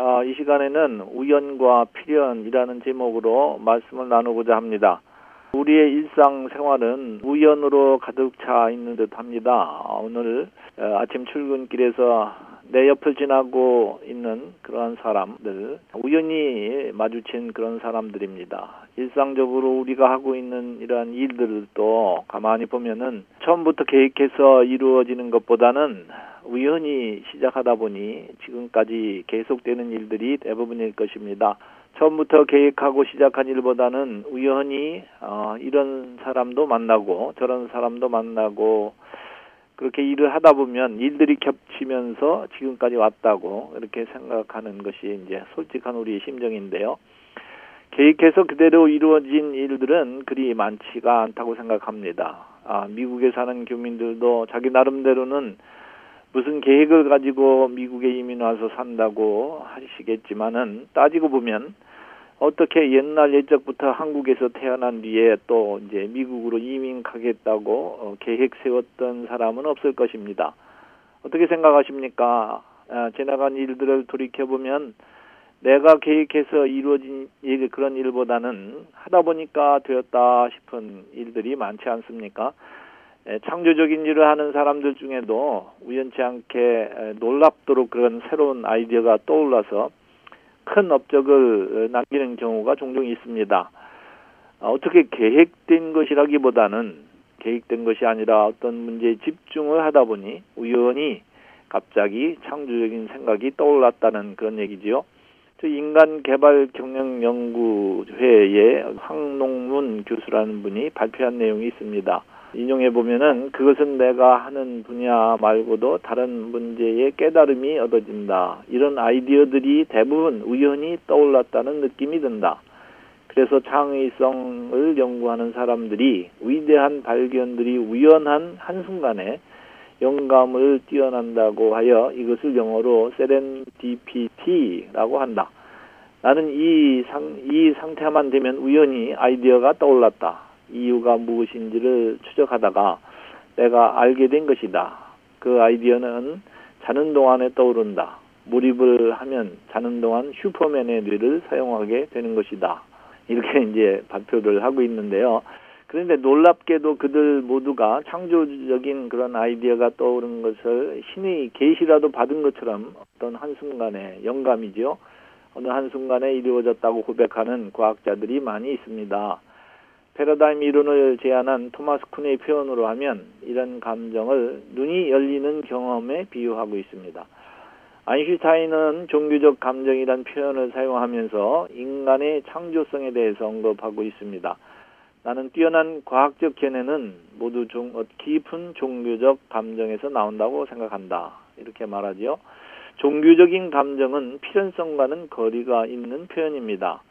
아, 이 시간에는 우연과 필연이라는 제목으로 말씀을 나누고자 합니다. 우리의 일상 생활은 우연으로 가득 차 있는 듯 합니다. 오늘 어, 아침 출근길에서 내 옆을 지나고 있는 그러한 사람들, 우연히 마주친 그런 사람들입니다. 일상적으로 우리가 하고 있는 이러한 일들도 가만히 보면은 처음부터 계획해서 이루어지는 것보다는 우연히 시작하다 보니 지금까지 계속되는 일들이 대부분일 것입니다. 처음부터 계획하고 시작한 일보다는 우연히 어, 이런 사람도 만나고 저런 사람도 만나고 그렇게 일을 하다 보면 일들이 겹치면서 지금까지 왔다고 이렇게 생각하는 것이 이제 솔직한 우리의 심정인데요. 계획해서 그대로 이루어진 일들은 그리 많지가 않다고 생각합니다. 아, 미국에 사는 교민들도 자기 나름대로는 무슨 계획을 가지고 미국에 이민 와서 산다고 하시겠지만은 따지고 보면 어떻게 옛날 옛적부터 한국에서 태어난 뒤에 또 이제 미국으로 이민 가겠다고 어, 계획 세웠던 사람은 없을 것입니다. 어떻게 생각하십니까? 아, 지나간 일들을 돌이켜 보면 내가 계획해서 이루어진 일 그런 일보다는 하다 보니까 되었다 싶은 일들이 많지 않습니까? 에, 창조적인 일을 하는 사람들 중에도 우연치 않게 에, 놀랍도록 그런 새로운 아이디어가 떠올라서 큰 업적을 남기는 경우가 종종 있습니다. 어, 어떻게 계획된 것이라기보다는 계획된 것이 아니라 어떤 문제에 집중을 하다 보니 우연히 갑자기 창조적인 생각이 떠올랐다는 그런 얘기지요. 저 인간 개발 경영 연구회의 황농문 교수라는 분이 발표한 내용이 있습니다. 인용해 보면은 그것은 내가 하는 분야 말고도 다른 문제에 깨달음이 얻어진다. 이런 아이디어들이 대부분 우연히 떠올랐다는 느낌이 든다. 그래서 창의성을 연구하는 사람들이 위대한 발견들이 우연한 한순간에 영감을 뛰어난다고 하여 이것을 영어로 세렌디피티라고 한다. 나는 이 상, 이 상태만 되면 우연히 아이디어가 떠올랐다. 이유가 무엇인지를 추적하다가 내가 알게 된 것이다. 그 아이디어는 자는 동안에 떠오른다. 몰입을 하면 자는 동안 슈퍼맨의 뇌를 사용하게 되는 것이다. 이렇게 이제 발표를 하고 있는데요. 그런데 놀랍게도 그들 모두가 창조적인 그런 아이디어가 떠오른 것을 신의 계시라도 받은 것처럼 어떤 한순간에 영감이죠. 어느 한순간에 이루어졌다고 고백하는 과학자들이 많이 있습니다. 패러다임 이론을 제안한 토마스 쿤의 표현으로 하면 이런 감정을 눈이 열리는 경험에 비유하고 있습니다. 아인슈타인은 종교적 감정이란 표현을 사용하면서 인간의 창조성에 대해서 언급하고 있습니다. 나는 뛰어난 과학적 견해는 모두 종, 깊은 종교적 감정에서 나온다고 생각한다. 이렇게 말하지요. 종교적인 감정은 필연성과는 거리가 있는 표현입니다.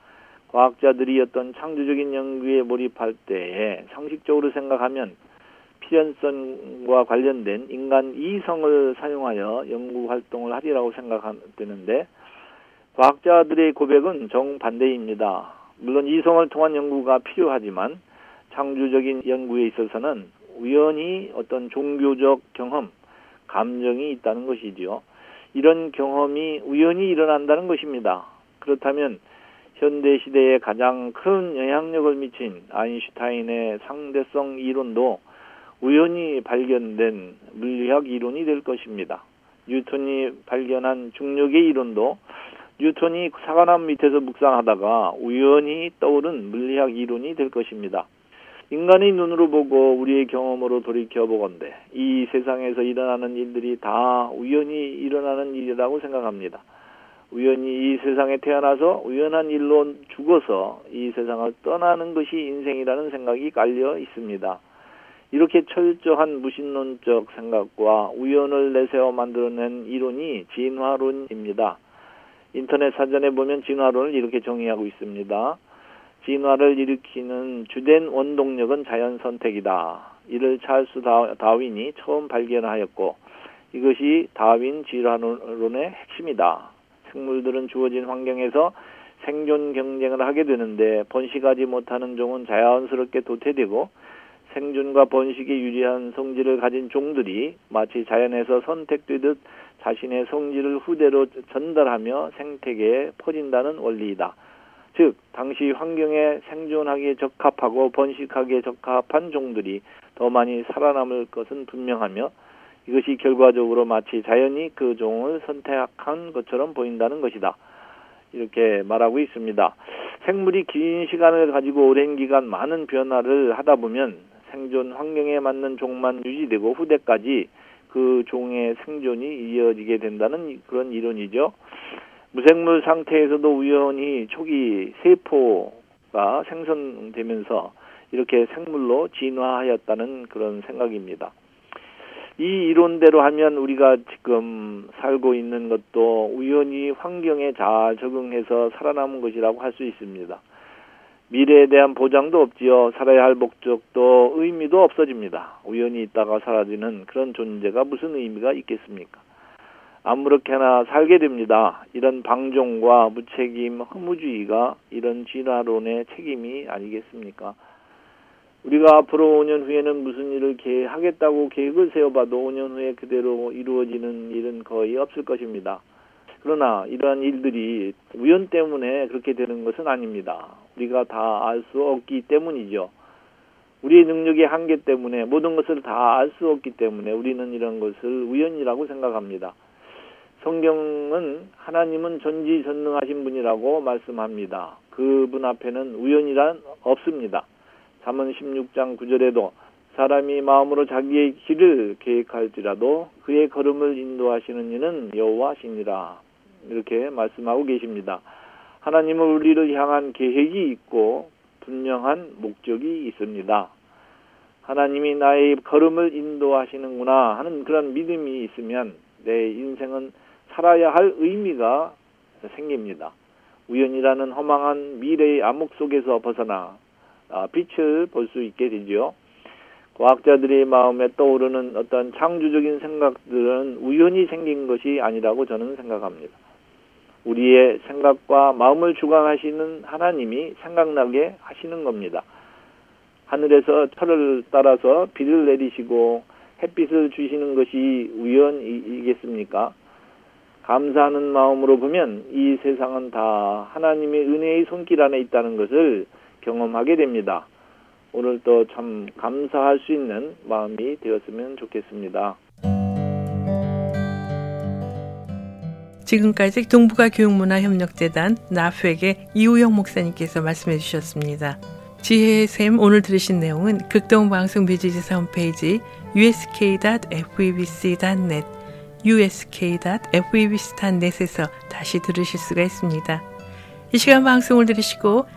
과학자들이 어떤 창조적인 연구에 몰입할 때에 상식적으로 생각하면 필연성과 관련된 인간 이성을 사용하여 연구 활동을 하리라고 생각되는데 과학자들의 고백은 정반대입니다. 물론 이성을 통한 연구가 필요하지만 창조적인 연구에 있어서는 우연히 어떤 종교적 경험, 감정이 있다는 것이지요. 이런 경험이 우연히 일어난다는 것입니다. 그렇다면 현대 시대에 가장 큰 영향력을 미친 아인슈타인의 상대성 이론도 우연히 발견된 물리학 이론이 될 것입니다. 뉴턴이 발견한 중력의 이론도 뉴턴이 사과나무 밑에서 묵상하다가 우연히 떠오른 물리학 이론이 될 것입니다. 인간의 눈으로 보고 우리의 경험으로 돌이켜 보건대 이 세상에서 일어나는 일들이 다 우연히 일어나는 일이라고 생각합니다. 우연히 이 세상에 태어나서 우연한 일로 죽어서 이 세상을 떠나는 것이 인생이라는 생각이 깔려 있습니다. 이렇게 철저한 무신론적 생각과 우연을 내세워 만들어낸 이론이 진화론입니다. 인터넷 사전에 보면 진화론을 이렇게 정의하고 있습니다. 진화를 일으키는 주된 원동력은 자연 선택이다. 이를 찰스 다윈이 처음 발견하였고 이것이 다윈 진화론의 핵심이다. 생물들은 주어진 환경에서 생존 경쟁을 하게 되는데 번식하지 못하는 종은 자연스럽게 도태되고 생존과 번식에 유리한 성질을 가진 종들이 마치 자연에서 선택되듯 자신의 성질을 후대로 전달하며 생태계에 퍼진다는 원리이다. 즉, 당시 환경에 생존하기에 적합하고 번식하기에 적합한 종들이 더 많이 살아남을 것은 분명하며 이것이 결과적으로 마치 자연이 그 종을 선택한 것처럼 보인다는 것이다. 이렇게 말하고 있습니다. 생물이 긴 시간을 가지고 오랜 기간 많은 변화를 하다 보면 생존 환경에 맞는 종만 유지되고 후대까지 그 종의 생존이 이어지게 된다는 그런 이론이죠. 무생물 상태에서도 우연히 초기 세포가 생성되면서 이렇게 생물로 진화하였다는 그런 생각입니다. 이 이론대로 하면 우리가 지금 살고 있는 것도 우연히 환경에 잘 적응해서 살아남은 것이라고 할 수 있습니다. 미래에 대한 보장도 없지요. 살아야 할 목적도 의미도 없어집니다. 우연히 있다가 사라지는 그런 존재가 무슨 의미가 있겠습니까? 아무렇게나 살게 됩니다. 이런 방종과 무책임, 허무주의가 이런 진화론의 책임이 아니겠습니까? 우리가 앞으로 5년 후에는 무슨 일을 계획하겠다고 계획을 세워봐도 5년 후에 그대로 이루어지는 일은 거의 없을 것입니다. 그러나 이러한 일들이 우연 때문에 그렇게 되는 것은 아닙니다. 우리가 다 알 수 없기 때문이죠. 우리의 능력의 한계 때문에 모든 것을 다 알 수 없기 때문에 우리는 이런 것을 우연이라고 생각합니다. 성경은 하나님은 전지전능하신 분이라고 말씀합니다. 그분 앞에는 우연이란 없습니다. 잠언 16장 9절에도 사람이 마음으로 자기의 길을 계획할지라도 그의 걸음을 인도하시는 이는 여호와시니라 이렇게 말씀하고 계십니다. 하나님은 우리를 향한 계획이 있고 분명한 목적이 있습니다. 하나님이 나의 걸음을 인도하시는구나 하는 그런 믿음이 있으면 내 인생은 살아야 할 의미가 생깁니다. 우연이라는 허망한 미래의 암흑 속에서 벗어나 아, 빛을 볼 수 있게 되죠. 과학자들의 마음에 떠오르는 어떤 창조적인 생각들은 우연히 생긴 것이 아니라고 저는 생각합니다. 우리의 생각과 마음을 주관하시는 하나님이 생각나게 하시는 겁니다. 하늘에서 철을 따라서 비를 내리시고 햇빛을 주시는 것이 우연이겠습니까? 감사하는 마음으로 보면 이 세상은 다 하나님의 은혜의 손길 안에 있다는 것을 경험하게 됩니다. 오늘도 참 감사할 수 있는 마음이 되었으면 좋겠습니다. 지금까지 동북아 교육문화협력재단 나프에게 이우영 목사님께서 말씀해 주셨습니다. 지혜의 샘 오늘 들으신 내용은 극동방송 뮤지지사 홈페이지 usk.febc.net usk.febc.net에서 다시 들으실 수가 있습니다. 이 시간 방송을 들으시고